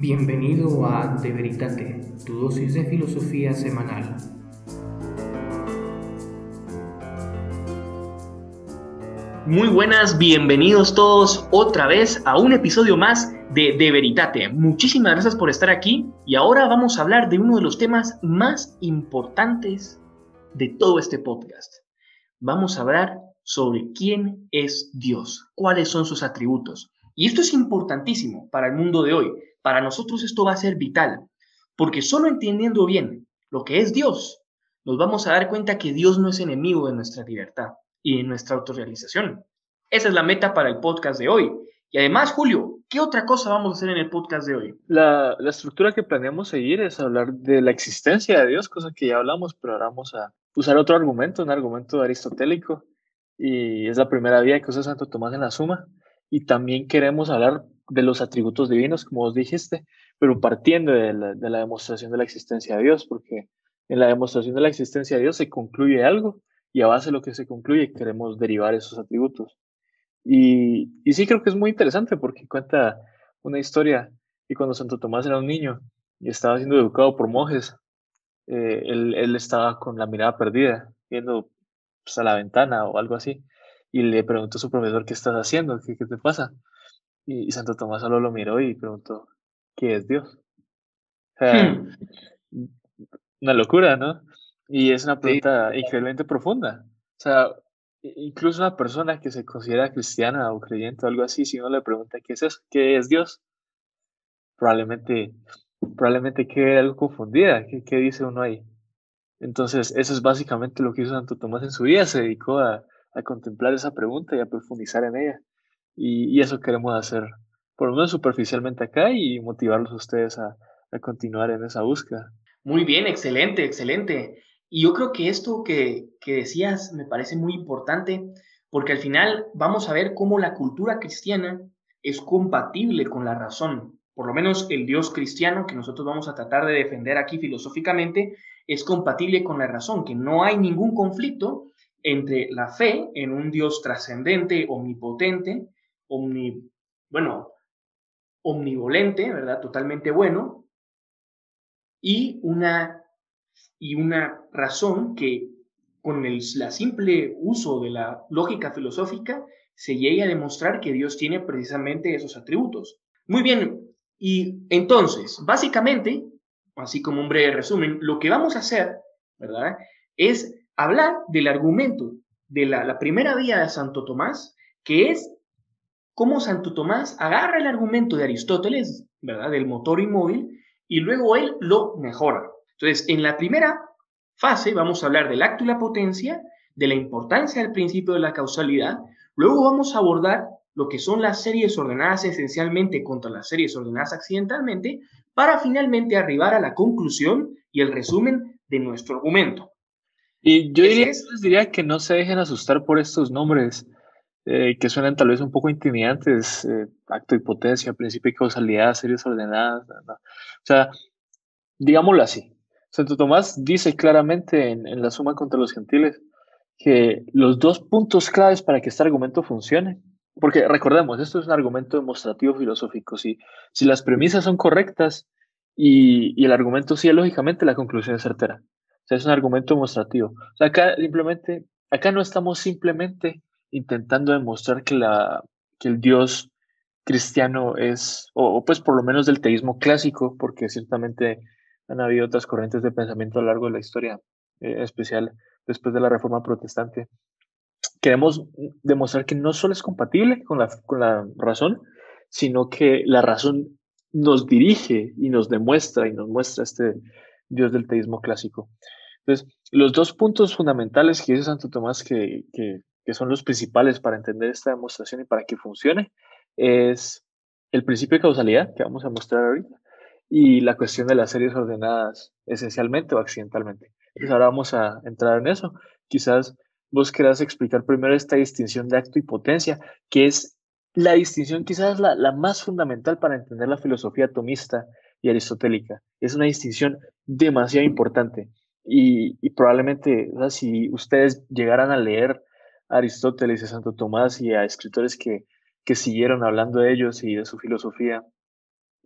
Bienvenido a De Veritate, tu dosis de filosofía semanal. Muy buenas, bienvenidos todos otra vez a un episodio más de De Veritate. Muchísimas gracias por estar aquí y ahora vamos a hablar de uno de los temas más importantes de todo este podcast. Vamos a hablar sobre quién es Dios, cuáles son sus atributos. Y esto es importantísimo para el mundo de hoy, para nosotros esto va a ser vital, porque solo entendiendo bien lo que es Dios, nos vamos a dar cuenta que Dios no es enemigo de nuestra libertad y de nuestra autorrealización. Esa es la meta para el podcast de hoy. Y además, Julio, ¿qué otra cosa vamos a hacer en el podcast de hoy? La, estructura que planeamos seguir es hablar de la existencia de Dios, cosa que ya hablamos, pero ahora vamos a usar otro argumento, un argumento aristotélico, y es la primera vía que usa Santo Tomás en la Suma. Y también queremos hablar de los atributos divinos, como vos dijiste, pero partiendo de la, de la, demostración de la existencia de Dios, porque en la demostración de la existencia de Dios se concluye algo y a base de lo que se concluye queremos derivar esos atributos. Y, y sí creo que es muy interesante porque cuenta una historia y cuando Santo Tomás era un niño y estaba siendo educado por monjes, eh, él, él, estaba con la mirada perdida, viendo pues, a la ventana o algo así, y le preguntó a su profesor, ¿qué estás haciendo? ¿Qué, qué te pasa? Y, Santo Tomás solo lo miró y preguntó, ¿qué es Dios? O sea, hmm. Una locura, ¿no? Y es una pregunta increíblemente profunda. O sea, incluso una persona que se considera cristiana o creyente o algo así, si uno le pregunta qué es eso, qué es Dios, probablemente, probablemente quede algo confundida. ¿Qué, ¿Qué, dice uno ahí? Entonces, eso es básicamente lo que hizo Santo Tomás en su vida. Se dedicó a, a contemplar esa pregunta y a profundizar en ella. Y, eso queremos hacer, por lo menos superficialmente acá, y motivarlos a ustedes a, a continuar en esa búsqueda. Muy bien, excelente, excelente. Y yo creo que esto que, que decías me parece muy importante, porque al final vamos a ver cómo la cultura cristiana es compatible con la razón. Por lo menos el Dios cristiano que nosotros vamos a tratar de defender aquí filosóficamente es compatible con la razón, que no hay ningún conflicto entre la fe en un Dios trascendente, omnipotente, omni, bueno, omnivolente, ¿verdad? Totalmente bueno, y una, y una razón que con el la simple uso de la lógica filosófica se llegue a demostrar que Dios tiene precisamente esos atributos. Muy bien, y entonces, básicamente, así como un breve resumen, lo que vamos a hacer, ¿verdad? Es hablar del argumento de la, la primera vía de Santo Tomás, que es cómo Santo Tomás agarra el argumento de Aristóteles, ¿verdad? Del motor inmóvil, y luego él lo mejora. Entonces, en la primera fase vamos a hablar del acto y la potencia, de la importancia del principio de la causalidad, luego vamos a abordar lo que son las series ordenadas esencialmente contra las series ordenadas accidentalmente, para finalmente arribar a la conclusión y el resumen de nuestro argumento. Y yo diría, diría que no se dejen asustar por estos nombres. Eh, que suenan tal vez un poco intimidantes, eh, acto y potencia, principio y causalidad, series ordenadas. ¿no? O sea, digámoslo así. Santo Tomás dice claramente en, en, la suma contra los gentiles que los dos puntos claves para que este argumento funcione, porque recordemos, esto es un argumento demostrativo filosófico, si, si las premisas son correctas y, y el argumento sí, lógicamente la conclusión es certera. O sea, es un argumento demostrativo. O sea, acá simplemente, acá no estamos simplemente intentando demostrar que, la, que el Dios cristiano es, o, pues por lo menos del teísmo clásico, porque ciertamente han habido otras corrientes de pensamiento a lo largo de la historia, eh, especial después de la Reforma Protestante. Queremos demostrar que no solo es compatible con la, con la razón, sino que la razón nos dirige y nos demuestra y nos muestra este Dios del teísmo clásico. Entonces, los dos puntos fundamentales que dice Santo Tomás que que son los principales para entender esta demostración y para que funcione, es el principio de causalidad, que vamos a mostrar ahorita, y la cuestión de las series ordenadas esencialmente o accidentalmente. Entonces ahora vamos a entrar en eso. Quizás vos querás explicar primero esta distinción de acto y potencia, que es la distinción quizás la, la más fundamental para entender la filosofía atomista y aristotélica. Es una distinción demasiado importante y, probablemente si ustedes llegaran a leer Aristóteles y a Santo Tomás y a escritores que, que siguieron hablando de ellos y de su filosofía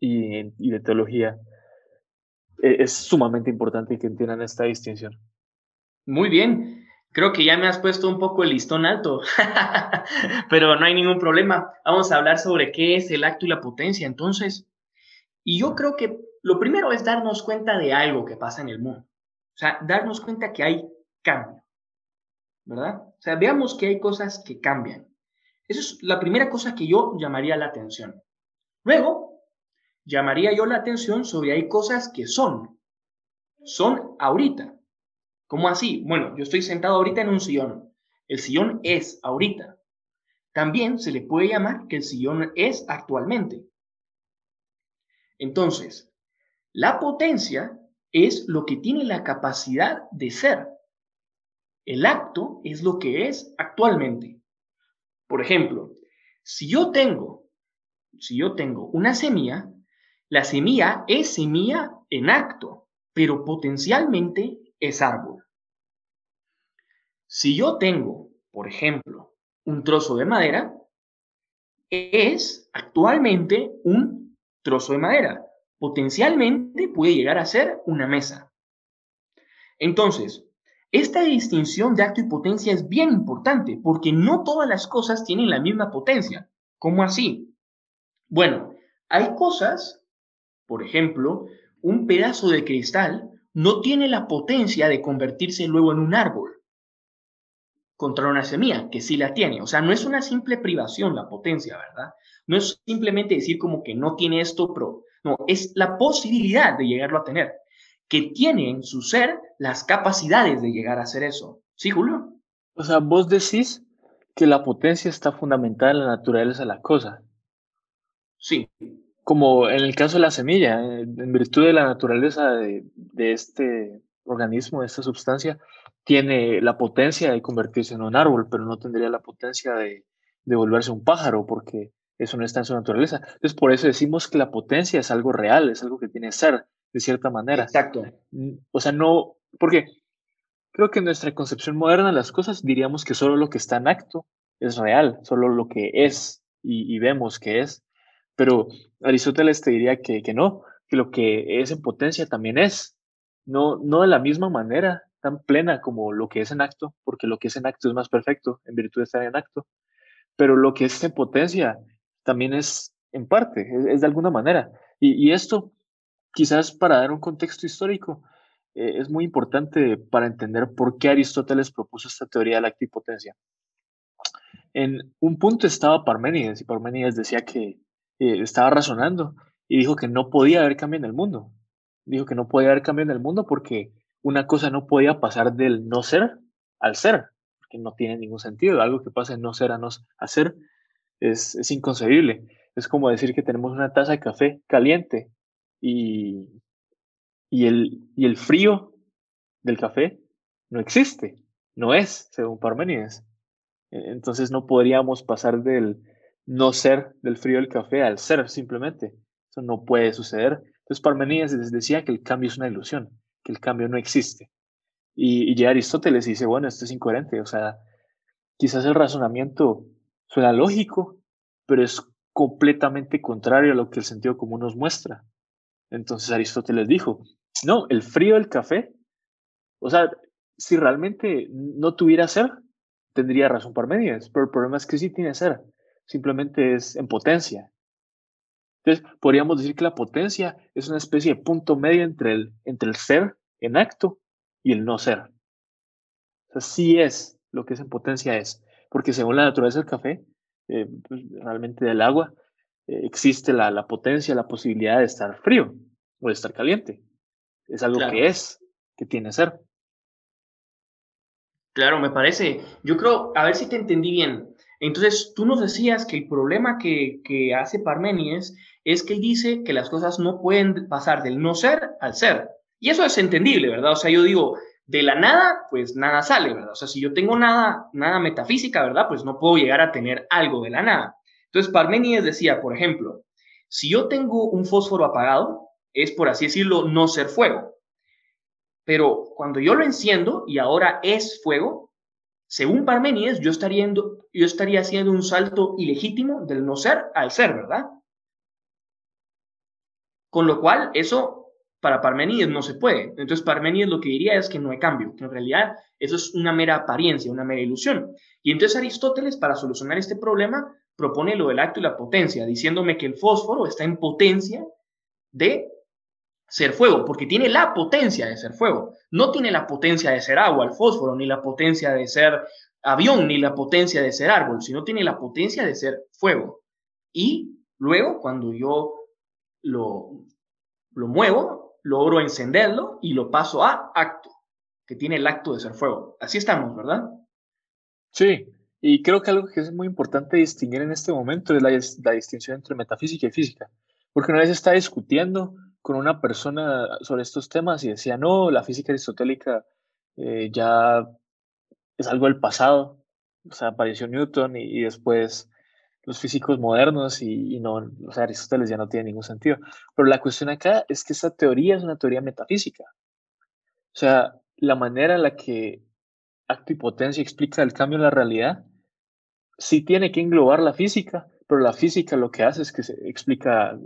y, de teología, e, es sumamente importante que entiendan esta distinción. Muy bien, creo que ya me has puesto un poco el listón alto, pero no hay ningún problema. Vamos a hablar sobre qué es el acto y la potencia entonces. Y yo creo que lo primero es darnos cuenta de algo que pasa en el mundo. O sea, darnos cuenta que hay cambio, ¿verdad? O sea, veamos que hay cosas que cambian. Esa es la primera cosa que yo llamaría la atención. Luego, llamaría yo la atención sobre hay cosas que son. Son ahorita. ¿Cómo así? Bueno, yo estoy sentado ahorita en un sillón. El sillón es ahorita. También se le puede llamar que el sillón es actualmente. Entonces, la potencia es lo que tiene la capacidad de ser. El acto es lo que es actualmente. Por ejemplo, si yo tengo, si yo tengo una semilla, la semilla es semilla en acto, pero potencialmente es árbol. Si yo tengo, por ejemplo, un trozo de madera, es actualmente un trozo de madera. Potencialmente puede llegar a ser una mesa. Entonces, esta distinción de acto y potencia es bien importante porque no todas las cosas tienen la misma potencia. ¿Cómo así? Bueno, hay cosas, por ejemplo, un pedazo de cristal no tiene la potencia de convertirse luego en un árbol contra una semilla, que sí la tiene. O sea, no es una simple privación la potencia, ¿verdad? No es simplemente decir como que no tiene esto, pero no, es la posibilidad de llegarlo a tener que tiene en su ser las capacidades de llegar a hacer eso. ¿Sí, Julio? O sea, vos decís que la potencia está fundamentada en la naturaleza de la cosa. Sí. Como en el caso de la semilla, en virtud de la naturaleza de, este organismo, de esta sustancia, tiene la potencia de convertirse en un árbol, pero no tendría la potencia de, de volverse un pájaro, porque eso no está en su naturaleza. Entonces, por eso decimos que la potencia es algo real, es algo que tiene ser, de cierta manera. Exacto. Mm, o sea, no, porque creo que en nuestra concepción moderna de las cosas diríamos que solo lo que está en acto es real, solo lo que es y, vemos que es. Pero Aristóteles te diría que, que, no, que lo que es en potencia también es, no, no de la misma manera tan plena como lo que es en acto, porque lo que es en acto es más perfecto en virtud de estar en acto, pero lo que es en potencia también es en parte, es, de alguna manera. Y, y, esto quizás para dar un contexto histórico, eh, es muy importante para entender por qué Aristóteles propuso esta teoría de la actipotencia. En un punto estaba Parménides y Parménides decía que eh, estaba razonando y dijo que no podía haber cambio en el mundo. Dijo que no podía haber cambio en el mundo porque una cosa no podía pasar del no ser al ser, que no tiene ningún sentido. Algo que pasa de no ser a no es, es inconcebible. Es como decir que tenemos una taza de café caliente y, y, el, y el frío del café no existe, no es, según Parménides. E, entonces no podríamos pasar del no ser del frío del café al ser simplemente. Eso no puede suceder. Entonces Parménides decía que el cambio es una ilusión, que el cambio no existe. Y, y ya Aristóteles dice, bueno, esto es incoherente. O sea, quizás el razonamiento suena lógico, pero es completamente contrario a lo que el sentido común nos muestra. Entonces Aristóteles dijo, no, el frío del café, o sea, si realmente no tuviera ser, tendría razón Parménides, pero el problema es que sí tiene ser, simplemente es en potencia. Entonces, podríamos decir que la potencia es una especie de punto medio entre el, entre el ser en acto y el no ser. O sea, sí es lo que es en potencia es, porque según la naturaleza del café, eh, pues, realmente del agua, existe la, la, potencia, la posibilidad de estar frío o de estar caliente. Es algo que es, que tiene ser. Claro, me parece. Yo creo, a ver si te entendí bien. Entonces, tú nos decías que el problema que, que hace Parménides es que él dice que las cosas no pueden pasar del no ser al ser. Y eso es entendible, ¿verdad? O sea, yo digo, de la nada, pues nada sale, ¿verdad? O sea, si yo tengo nada, nada metafísica, ¿verdad? Pues no puedo llegar a tener algo de la nada. Entonces, Parménides decía, por ejemplo, si yo tengo un fósforo apagado, es por así decirlo, no ser fuego. Pero cuando yo lo enciendo y ahora es fuego, según Parménides, yo estaría, haciendo un salto ilegítimo del no ser al ser, ¿verdad? Con lo cual, eso para Parménides no se puede. Entonces, Parménides lo que diría es que no hay cambio, que en realidad eso es una mera apariencia, una mera ilusión. Y entonces Aristóteles, para solucionar este problema, propone lo del acto y la potencia, diciéndome que el fósforo está en potencia de ser fuego, porque tiene la potencia de ser fuego. No tiene la potencia de ser agua, el fósforo, ni la potencia de ser avión, ni la potencia de ser árbol, sino tiene la potencia de ser fuego. Y luego, cuando yo lo, lo muevo, logro encenderlo y lo paso a acto, que tiene el acto de ser fuego. Así estamos, ¿verdad? Sí, y creo que algo que es muy importante distinguir en este momento es la, distinción entre metafísica y física, porque una vez está discutiendo con una persona sobre estos temas y decía, no, la física aristotélica eh, ya es algo del pasado, o sea, apareció Newton y después los físicos modernos y, no, o sea, Aristóteles ya no tiene ningún sentido. Pero la cuestión acá es que esta teoría es una teoría metafísica. O sea, la manera en la que acto y potencia explica el cambio en la realidad, sí tiene que englobar la física, pero la física lo que hace es que se explica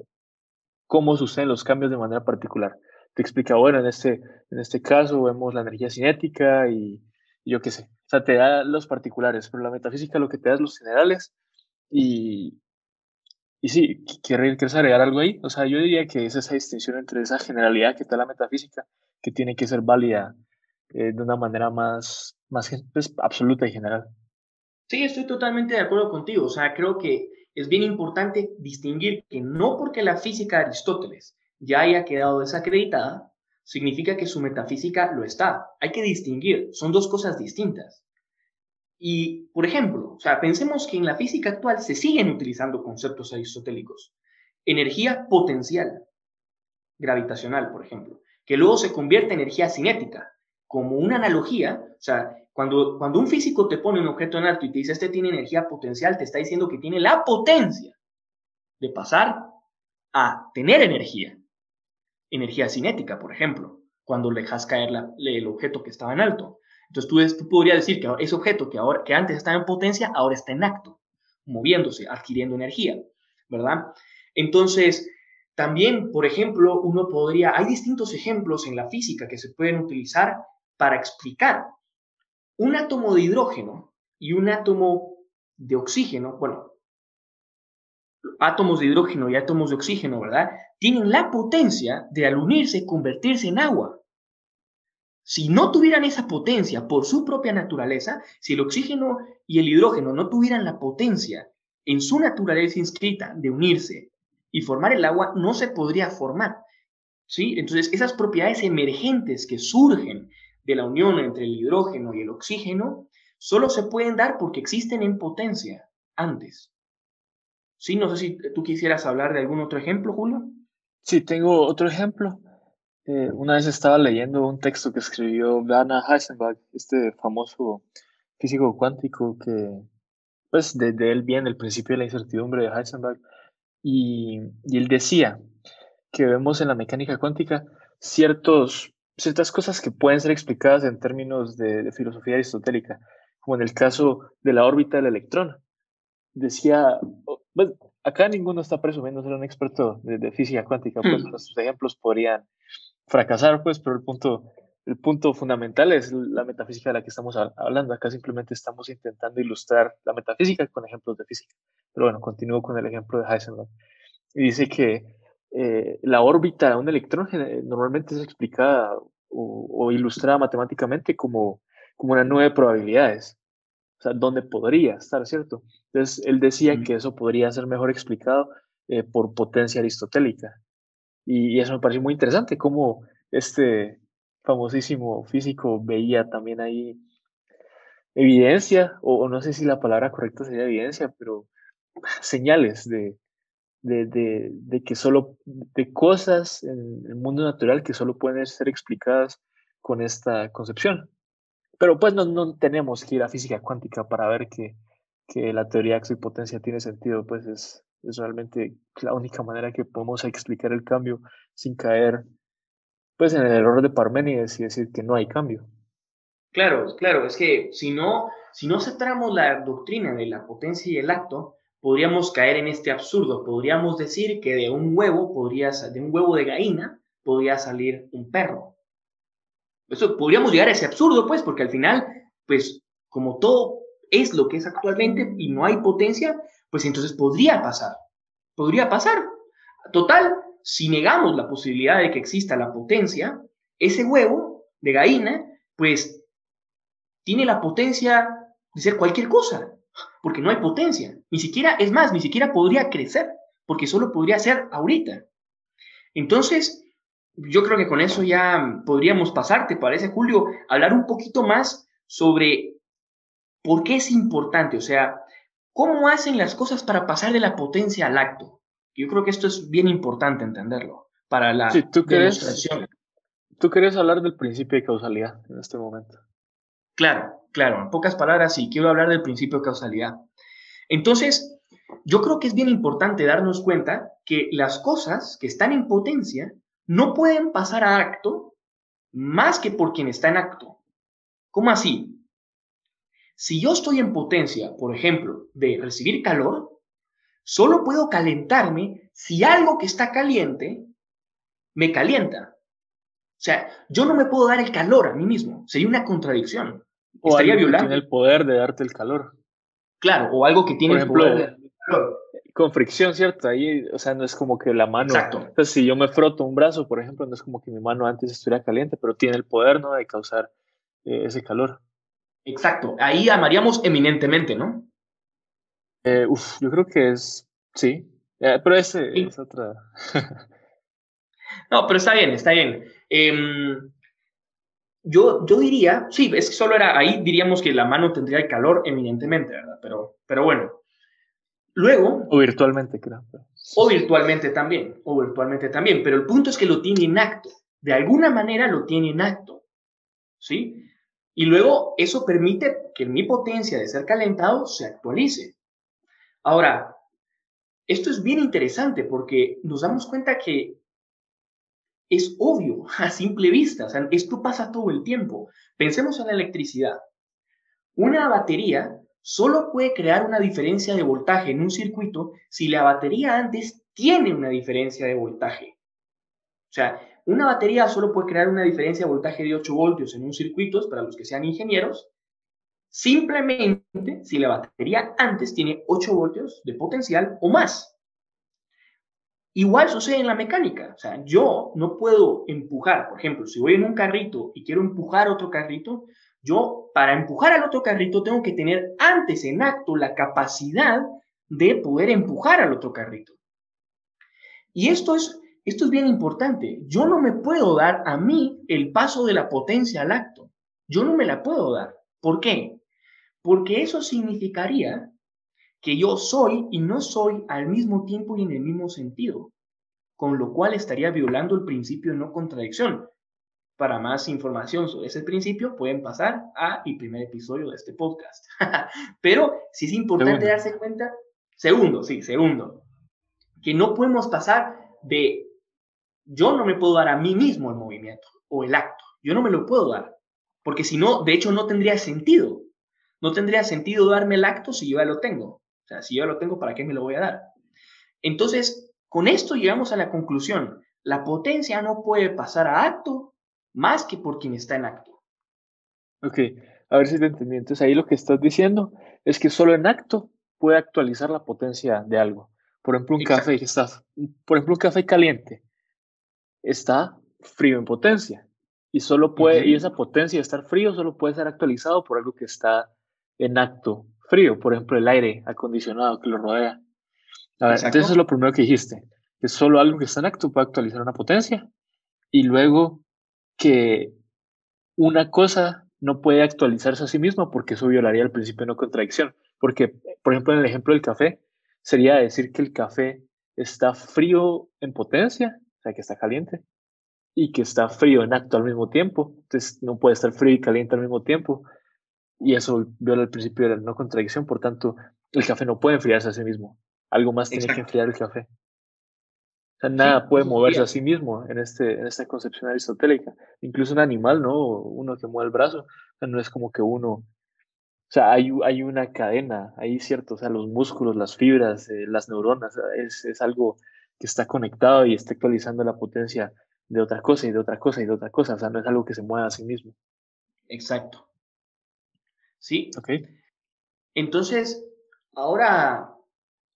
cómo suceden los cambios de manera particular. Te explica, bueno, en este, en este caso vemos la energía cinética y, yo qué sé. O sea, te da los particulares, pero la metafísica lo que te da es los generales y, y sí, ¿quieres agregar algo ahí? O sea, yo diría que es esa distinción entre esa generalidad que está la metafísica, que tiene que ser válida eh, de una manera más, más pues, absoluta y general. Sí, estoy totalmente de acuerdo contigo. O sea, creo que es bien importante distinguir que no porque la física de Aristóteles ya haya quedado desacreditada, significa que su metafísica lo está. Hay que distinguir, son dos cosas distintas. Y, por ejemplo, o sea, pensemos que en la física actual se siguen utilizando conceptos aristotélicos. Energía potencial, gravitacional, por ejemplo, que luego se convierte en energía cinética, como una analogía. O sea, cuando, cuando un físico te pone un objeto en alto y te dice, este tiene energía potencial, te está diciendo que tiene la potencia de pasar a tener energía. Energía cinética, por ejemplo, cuando le dejas caer el objeto que estaba en alto. Entonces tú, podrías decir que ese objeto que, ahora, que antes estaba en potencia, ahora está en acto, moviéndose, adquiriendo energía, ¿verdad? Entonces, también, por ejemplo, uno podría, hay distintos ejemplos en la física que se pueden utilizar para explicar un átomo de hidrógeno y un átomo de oxígeno, bueno, átomos de hidrógeno y átomos de oxígeno, ¿verdad? Tienen la potencia de al unirse convertirse en agua. Si no tuvieran esa potencia por su propia naturaleza, si el oxígeno y el hidrógeno no tuvieran la potencia en su naturaleza inscrita de unirse y formar el agua, no se podría formar. ¿sí? Entonces, esas propiedades emergentes que surgen de la unión entre el hidrógeno y el oxígeno, solo se pueden dar porque existen en potencia antes. ¿Sí? No sé si tú quisieras hablar de algún otro ejemplo, Julio. Sí, tengo otro ejemplo. Eh, una vez estaba leyendo un texto que escribió Werner Heisenberg, este famoso físico cuántico que, pues, de, él viene el principio de la incertidumbre de Heisenberg, y, y, él decía que vemos en la mecánica cuántica ciertos, ciertas cosas que pueden ser explicadas en términos de, filosofía aristotélica, como en el caso de la órbita del electrón. Decía, pues, acá ninguno está presumiendo ser un experto de, física cuántica, pues hmm. nuestros ejemplos podrían fracasar, pues, pero el punto, el punto fundamental es la metafísica de la que estamos hablando. Acá simplemente estamos intentando ilustrar la metafísica con ejemplos de física. Pero bueno, continúo con el ejemplo de Heisenberg. Y dice que eh, la órbita de un electrón normalmente es explicada o, ilustrada matemáticamente como, como una nube de probabilidades. O sea, ¿dónde podría estar, cierto? Entonces, él decía que eso podría ser mejor explicado eh, por potencia aristotélica. Y, eso me pareció muy interesante, cómo este famosísimo físico veía también ahí evidencia, o, no sé si la palabra correcta sería evidencia, pero señales de, de, de, de, que solo, de cosas en el mundo natural que solo pueden ser explicadas con esta concepción. Pero pues no, no tenemos que ir a física cuántica para ver que, que la teoría de potencia tiene sentido, pues es, es realmente la única manera que podemos explicar el cambio sin caer pues en el error de Parménides y decir que no hay cambio. Claro, claro, es que si no, si no aceptáramos la doctrina de la potencia y el acto, podríamos caer en este absurdo. Podríamos decir que de un huevo podría, de un huevo de gallina podría salir un perro. Eso podríamos llegar a ese absurdo, pues, porque al final, pues, como todo es lo que es actualmente y no hay potencia, pues entonces podría pasar. Podría pasar. Total, si negamos la posibilidad de que exista la potencia, ese huevo de gallina, pues, tiene la potencia de ser cualquier cosa, porque no hay potencia. Ni siquiera, es más, ni siquiera podría crecer, porque solo podría ser ahorita. Entonces, yo creo que con eso ya podríamos pasar, ¿te parece, Julio? Hablar un poquito más sobre por qué es importante, o sea, cómo hacen las cosas para pasar de la potencia al acto. Yo creo que esto es bien importante entenderlo para la sí, ¿tú demostración. Tú querías hablar del principio de causalidad en este momento. Claro, claro, en pocas palabras sí, quiero hablar del principio de causalidad. Entonces, yo creo que es bien importante darnos cuenta que las cosas que están en potencia no pueden pasar a acto más que por quien está en acto. ¿Cómo así? Si yo estoy en potencia, por ejemplo, de recibir calor, solo puedo calentarme si algo que está caliente me calienta. O sea, yo no me puedo dar el calor a mí mismo. Sería una contradicción. O Estaría algo que tiene el poder de darte el calor. Claro, o algo que tiene el poder de calor con fricción, ¿cierto? Ahí, o sea, no es como que la mano. Exacto. Entonces, si yo me froto un brazo, por ejemplo, no es como que mi mano antes estuviera caliente, pero tiene el poder, ¿no? De causar eh, ese calor. Exacto. Ahí amaríamos eminentemente, ¿no? Eh, uf, yo creo que es. Sí. Eh, pero ese es otra. no, pero está bien, está bien. Yo, yo diría, sí, es que solo era ahí diríamos que la mano tendría el calor eminentemente, ¿verdad? Pero, pero bueno. Luego... O virtualmente, creo. O virtualmente también, o virtualmente también, pero el punto es que lo tiene en acto. De alguna manera lo tiene en acto. ¿Sí? Y luego eso permite que mi potencia de ser calentado se actualice. Ahora, esto es bien interesante porque nos damos cuenta que es obvio a simple vista, o esto pasa todo el tiempo. Pensemos en la electricidad. Una batería solo puede crear una diferencia de voltaje en un circuito si la batería antes tiene una diferencia de voltaje. O sea, una batería solo puede crear una diferencia de voltaje de 8 voltios en un circuito, para los que sean ingenieros, simplemente si la batería antes tiene 8 voltios de potencial o más. Igual sucede en la mecánica. O sea, yo no puedo empujar, por ejemplo, si voy en un carrito y quiero empujar otro carrito, yo, para empujar al otro carrito, tengo que tener antes en acto la capacidad de poder empujar al otro carrito. Y esto es, esto es bien importante. Yo no me puedo dar a mí el paso de la potencia al acto. Yo no me la puedo dar. ¿Por qué? Porque eso significaría que yo soy y no soy al mismo tiempo y en el mismo sentido, con lo cual estaría violando el principio de no contradicción. Para más información sobre ese principio, pueden pasar a el primer episodio de este podcast. Pero sí es importante darse cuenta, segundo, sí, segundo, que no podemos pasar de yo no me puedo dar a mí mismo el movimiento o el acto. Yo no me lo puedo dar. Porque si no, de hecho, no tendría sentido. No tendría sentido darme el acto si yo ya lo tengo. O sea, si yo lo tengo, ¿para qué me lo voy a dar? Entonces, con esto llegamos a la conclusión. La potencia no puede pasar a acto más que por quien está en acto. Ok, a ver si te entendí. Entonces ahí lo que estás diciendo es que solo en acto puede actualizar la potencia de algo. Por ejemplo, un café que está, por ejemplo, un café caliente está frío en potencia y solo puede, y esa potencia de estar frío solo puede ser actualizado por algo que está en acto frío, por ejemplo, el aire acondicionado que lo rodea. A ver, entonces eso es lo primero que dijiste, que solo algo que está en acto puede actualizar una potencia y luego que una cosa no puede actualizarse a sí misma porque eso violaría el principio de no contradicción. Porque, por ejemplo, en el ejemplo del café, sería decir que el café está frío en potencia, o sea, que está caliente, y que está frío en acto al mismo tiempo. Entonces, no puede estar frío y caliente al mismo tiempo. Y eso viola el principio de la no contradicción. Por tanto, el café no puede enfriarse a sí mismo. Algo más tiene que enfriar el café. O sea, nada puede moverse a sí mismo en, este, en esta concepción aristotélica. Incluso un animal, ¿no? Uno que mueve el brazo, no es como que uno O sea, hay, hay una cadena ahí, ¿cierto? O sea, los músculos, las fibras, eh, las neuronas, es, es algo que está conectado y está actualizando la potencia de otra cosa y de otra cosa y de otra cosa. O sea, no es algo que se mueva a sí mismo. Exacto. Sí. Ok. Entonces, ahora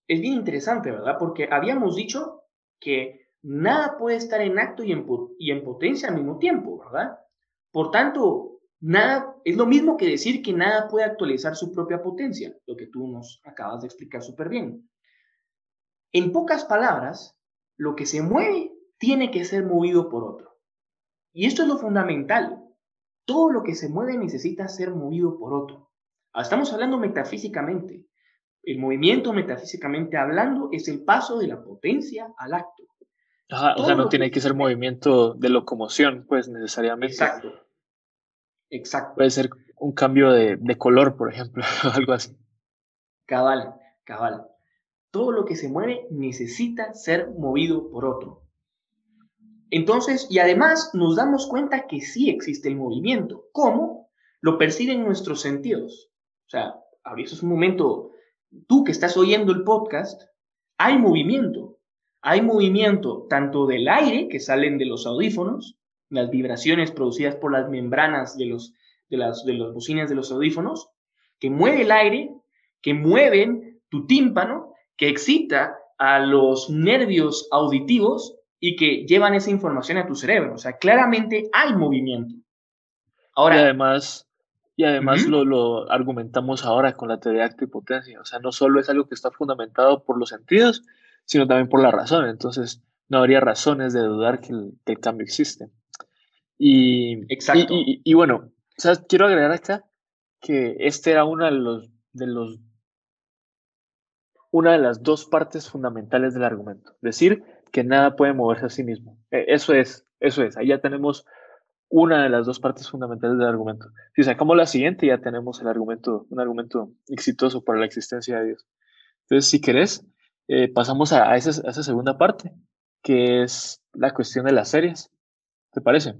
es bien interesante, ¿verdad? Porque habíamos dicho que nada puede estar en acto y en, y en potencia al mismo tiempo, ¿verdad? Por tanto, nada es lo mismo que decir que nada puede actualizar su propia potencia, lo que tú nos acabas de explicar súper bien. En pocas palabras, lo que se mueve tiene que ser movido por otro. Y esto es lo fundamental. Todo lo que se mueve necesita ser movido por otro. Estamos hablando metafísicamente. El movimiento metafísicamente hablando es el paso de la potencia al acto. o sea, no tiene que, ser movimiento de locomoción, pues necesariamente. Exacto. Exacto. Puede ser un cambio de, de color, por ejemplo, o algo así. Cabal, cabal. Todo lo que se mueve necesita ser movido por otro. Entonces, y además nos damos cuenta que sí existe el movimiento. ¿Cómo? Lo perciben nuestros sentidos. O sea, eso es un momento, tú que estás oyendo el podcast, hay movimiento. Hay movimiento tanto del aire que salen de los audífonos, las vibraciones producidas por las membranas de los, de las, de los bocinas de los audífonos, que mueve el aire, que mueven tu tímpano, que excita a los nervios auditivos y que llevan esa información a tu cerebro. O sea, claramente hay movimiento. Ahora, y además, y además lo, lo, argumentamos ahora con la teoría de acto y potencia. O sea, no solo es algo que está fundamentado por los sentidos, sino también por la razón. Entonces, no habría razones de dudar que el, que el cambio existe. Y, Exacto. Y, y, bueno, quiero agregar acá que este era uno de los, de los, una de las dos partes fundamentales del argumento. Decir que nada puede moverse a sí mismo. E, eso es, eso es. Ahí ya tenemos una de las dos partes fundamentales del argumento. Si sacamos la siguiente, ya tenemos el argumento, un argumento exitoso para la existencia de Dios. Entonces, si querés, eh, pasamos a, esa, a, esa, segunda parte, que es la cuestión de las series. ¿Te parece?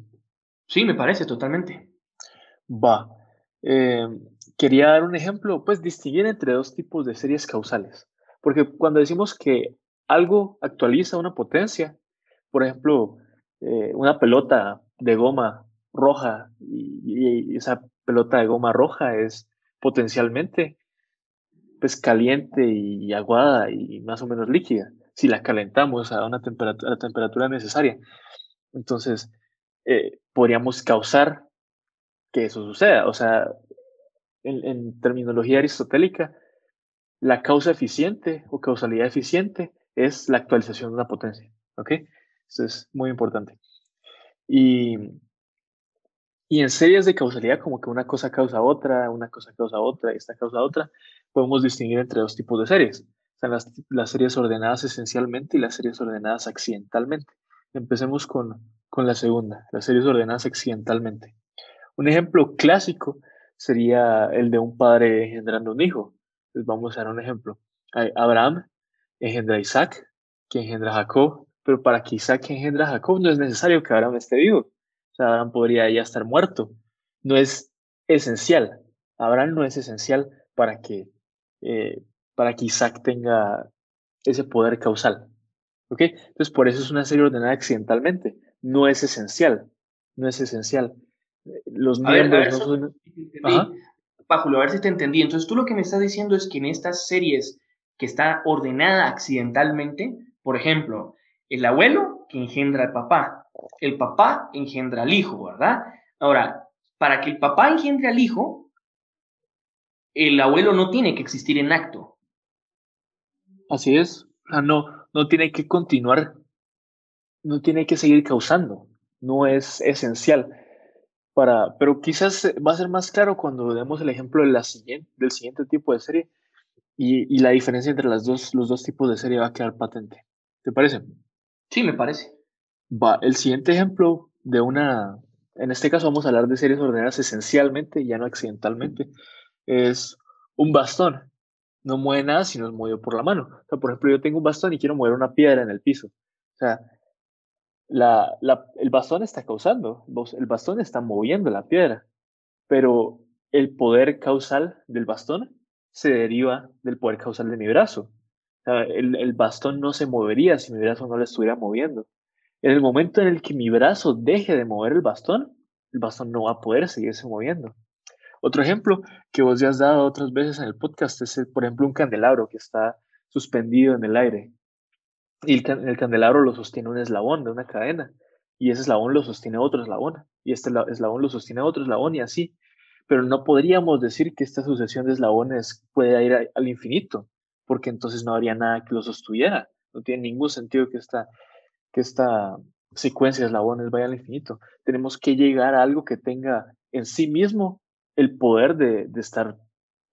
Sí, me parece totalmente. Va. Eh, quería dar un ejemplo, pues distinguir entre dos tipos de series causales. Porque cuando decimos que algo actualiza una potencia, por ejemplo, eh, una pelota de goma roja y, esa pelota de goma roja es potencialmente pues caliente y aguada y más o menos líquida si la calentamos a una temperatura, la temperatura necesaria. Entonces, eh, podríamos causar que eso suceda. O sea, en, terminología aristotélica, la causa eficiente o causalidad eficiente es la actualización de una potencia. ¿Ok? Esto es muy importante. Y, y en series de causalidad, como que una cosa causa otra, una cosa causa otra, esta causa otra, podemos distinguir entre dos tipos de series. Están las, las series ordenadas esencialmente y las series ordenadas accidentalmente. Empecemos con, con la segunda, las series ordenadas accidentalmente. Un ejemplo clásico sería el de un padre engendrando un hijo. Les vamos a dar un ejemplo. Abraham engendra a Isaac, que engendra a Jacob, pero para que Isaac engendra a Jacob no es necesario que Abraham esté vivo. O sea, Abraham podría ya estar muerto. No es esencial. Abraham no es esencial para que, eh, para que Isaac tenga ese poder causal. ¿Ok? Entonces, por eso es una serie ordenada accidentalmente. No es esencial. No es esencial. Los miembros no son... a ver si te entendí. Entonces, tú lo que me estás diciendo es que en estas series que está ordenada accidentalmente, por ejemplo, el abuelo que engendra al papá, el papá engendra al hijo, ¿verdad? Ahora, para que el papá engendre al hijo, el abuelo no tiene que existir en acto. Así es. no, no tiene que continuar, no tiene que seguir causando, no es esencial. Para, pero quizás va a ser más claro cuando demos el ejemplo de la siguiente, del siguiente tipo de serie, y, la diferencia entre las dos, los dos tipos de serie va a quedar patente. ¿Te parece? Sí, me parece. Va, el siguiente ejemplo de una, en este caso vamos a hablar de series ordenadas esencialmente, ya no accidentalmente, es un bastón. No mueve nada si no es movido por la mano. O sea, por ejemplo, yo tengo un bastón y quiero mover una piedra en el piso. O sea, la, la, el bastón está causando, el bastón está moviendo la piedra, pero el poder causal del bastón se deriva del poder causal de mi brazo. el, el, bastón no se movería si mi brazo no lo estuviera moviendo. En el momento en el que mi brazo deje de mover el bastón, el bastón no va a poder seguirse moviendo. Otro ejemplo que vos ya has dado otras veces en el podcast es, por ejemplo, un candelabro que está suspendido en el aire. Y el, el candelabro lo sostiene un eslabón de una cadena. Y ese eslabón lo sostiene otro eslabón. Y este eslabón lo sostiene otro eslabón y así pero no podríamos decir que esta sucesión de eslabones puede ir al infinito, porque entonces no habría nada que lo sostuviera. No tiene ningún sentido que esta, que esta secuencia de eslabones vaya al infinito. Tenemos que llegar a algo que tenga en sí mismo el poder de, de estar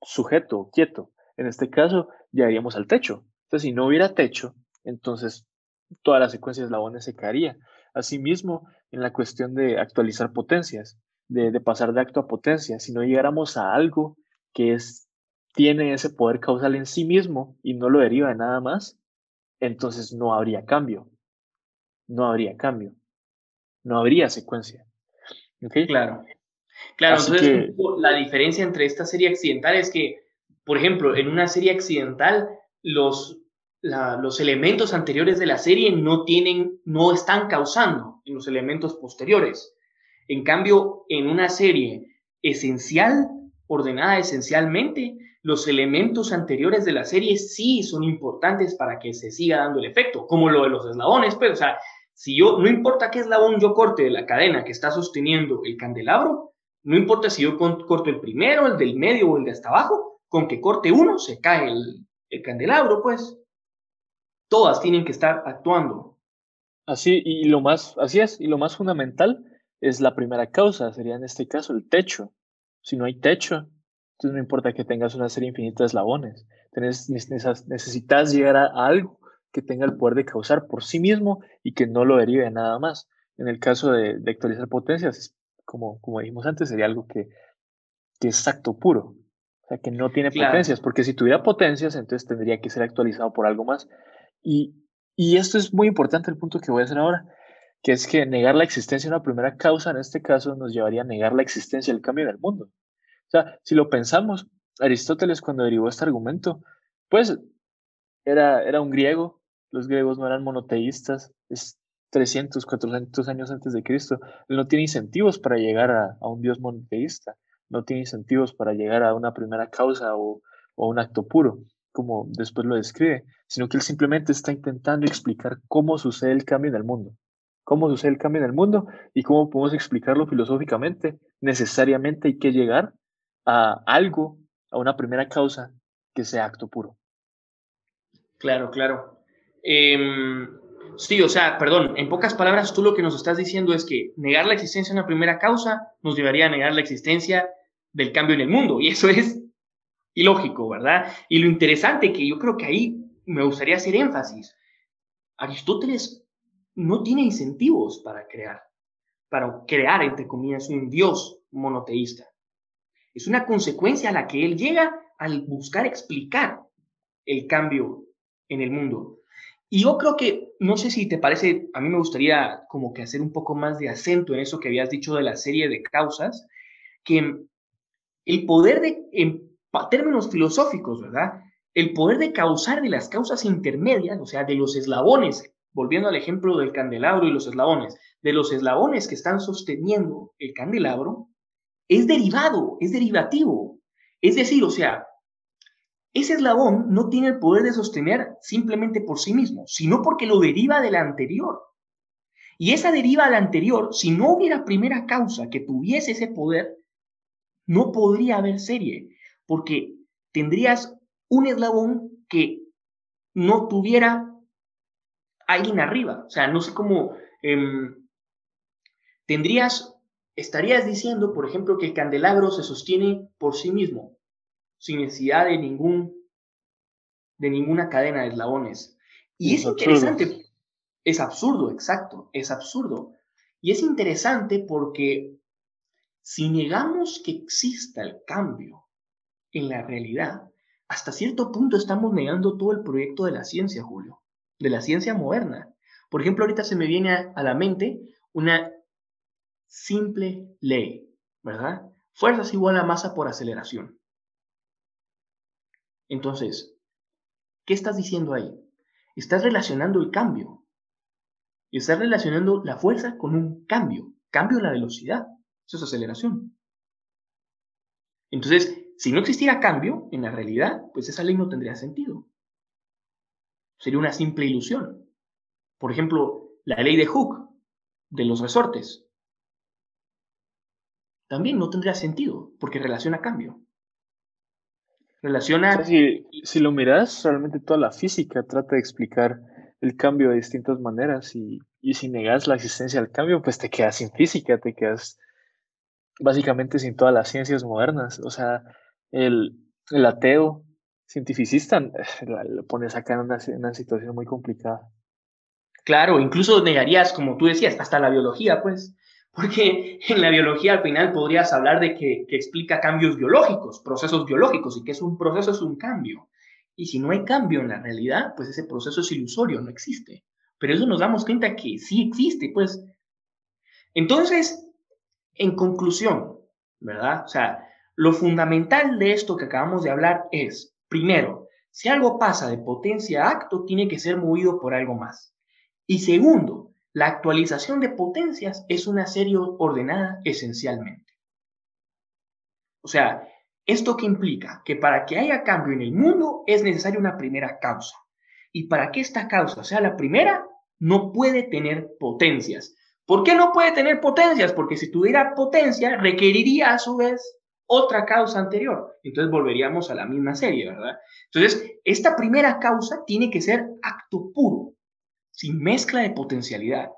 sujeto, quieto. En este caso, llegaríamos al techo. Entonces, si no hubiera techo, entonces toda la secuencia de eslabones se caería. Asimismo, en la cuestión de actualizar potencias, de, pasar de acto a potencia, si no llegáramos a algo que es, tiene ese poder causal en sí mismo y no lo deriva de nada más, entonces no habría cambio. No habría cambio. No habría secuencia. Claro. Claro, entonces la diferencia entre esta serie accidental es que, por ejemplo, en una serie accidental, los, los elementos anteriores de la serie no tienen, no están causando en los elementos posteriores. En cambio, en una serie esencial, ordenada esencialmente, los elementos anteriores de la serie sí son importantes para que se siga dando el efecto, como lo de los eslabones, pero, pues, o sea, si yo, no importa qué eslabón yo corte de la cadena que está sosteniendo el candelabro, no importa si yo corto el primero, el del medio o el de hasta abajo, con que corte uno se cae el, el candelabro, pues. Todas tienen que estar actuando. Así, y lo más, así es, y lo más fundamental es la primera causa, sería en este caso el techo. Si no hay techo, entonces no importa que tengas una serie infinita de eslabones, necesitas llegar a, algo que tenga el poder de causar por sí mismo y que no lo derive de nada más. En el caso de, actualizar potencias, como, como dijimos antes, sería algo que, que es acto puro, o sea, que no tiene potencias, porque si tuviera potencias, entonces tendría que ser actualizado por algo más. Y, y esto es muy importante, el punto que voy a hacer ahora que es que negar la existencia de una primera causa, en este caso, nos llevaría a negar la existencia del cambio en el mundo. O sea, si lo pensamos, Aristóteles cuando derivó este argumento, pues era, era un griego, los griegos no eran monoteístas, es 300, 400 años antes de Cristo. Él no tiene incentivos para llegar a, un Dios monoteísta, no tiene incentivos para llegar a una primera causa o, o un acto puro, como después lo describe, sino que él simplemente está intentando explicar cómo sucede el cambio en el mundo cómo sucede el cambio en el mundo y cómo podemos explicarlo filosóficamente. Necesariamente hay que llegar a algo, a una primera causa que sea acto puro. Claro, claro. Em, sí, o sea, perdón, en pocas palabras, tú lo que nos estás diciendo es que negar la existencia de una primera causa nos llevaría a negar la existencia del cambio en el mundo, y eso es ilógico, ¿verdad? Y lo interesante que yo creo que ahí me gustaría hacer énfasis, Aristóteles no tiene incentivos para crear, para crear, entre comillas, un Dios monoteísta. Es una consecuencia a la que él llega al buscar explicar el cambio en el mundo. Y yo creo que, no sé si te parece, a mí me gustaría como que hacer un poco más de acento en eso que habías dicho de la serie de causas, que el poder de, en términos filosóficos, ¿verdad? El poder de causar de las causas intermedias, o sea, de los eslabones volviendo al ejemplo del candelabro y los eslabones, de los eslabones que están sosteniendo el candelabro, es derivado, es derivativo. Es decir, o sea, ese eslabón no tiene el poder de sostener simplemente por sí mismo, sino porque lo deriva de la anterior. Y esa deriva de la anterior, si no hubiera primera causa que tuviese ese poder, no podría haber serie, porque tendrías un eslabón que no tuviera alguien arriba. O sea, no sé cómo em, tendrías, estarías diciendo, por ejemplo, que el candelabro se sostiene por sí mismo, sin necesidad de ningún, de ninguna cadena de eslabones. Y es, interesante, es absurdo, exacto, es absurdo. Y es interesante porque si negamos que exista el cambio en la realidad, hasta cierto punto estamos negando todo el proyecto de la ciencia, Julio de la ciencia moderna. Por ejemplo, ahorita se me viene a, la mente una simple ley, ¿verdad? Fuerza es igual a masa por aceleración. Entonces, ¿qué estás diciendo ahí? Estás relacionando el cambio. Estás relacionando la fuerza con un cambio. Cambio en la velocidad. Eso es aceleración. Entonces, si no existiera cambio en la realidad, pues esa ley no tendría sentido. Sería una simple ilusión. Por ejemplo, la ley de Hooke, de los resortes, también no tendría sentido, porque relaciona cambio. Relaciona... si, lo miras, realmente toda la física trata de explicar el cambio de distintas maneras y, y si negas la existencia del cambio, pues te quedas sin física, te quedas básicamente sin todas las ciencias modernas. O sea, el, el ateo cientificista lo pones acá en una, situación muy complicada. Claro, incluso negarías, como tú decías, hasta la biología, pues, porque en la biología al final podrías hablar de que explica cambios biológicos, procesos biológicos, y que es un proceso es un cambio. Y si no hay cambio en la realidad, pues ese proceso es ilusorio, no existe. Pero eso nos damos cuenta que sí existe, pues. Entonces, en conclusión, ¿verdad? O sea, lo fundamental de esto que acabamos de hablar es, primero, si algo pasa de potencia a acto, tiene que ser movido por algo más. Y segundo, la actualización de potencias es una serie ordenada esencialmente. O sea, ¿esto qué implica? Que para que haya cambio en el mundo es necesaria una primera causa. Y para que esta causa sea la primera, no puede tener potencias. ¿Por qué no puede tener potencias? Porque si tuviera potencia, requeriría a su vez otra causa anterior. Entonces volveríamos a la misma serie, ¿verdad? Entonces, esta primera causa tiene que ser acto puro, sin mezcla de potencialidad.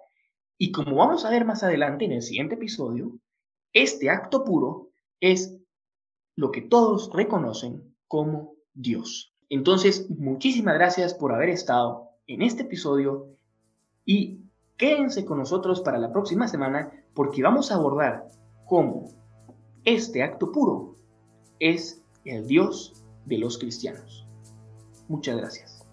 Y como vamos a ver más adelante en el siguiente episodio, este acto puro es lo que todos reconocen como Dios. Entonces, muchísimas gracias por haber estado en este episodio y quédense con nosotros para la próxima semana porque vamos a abordar cómo este acto puro es el Dios de los cristianos. Muchas gracias.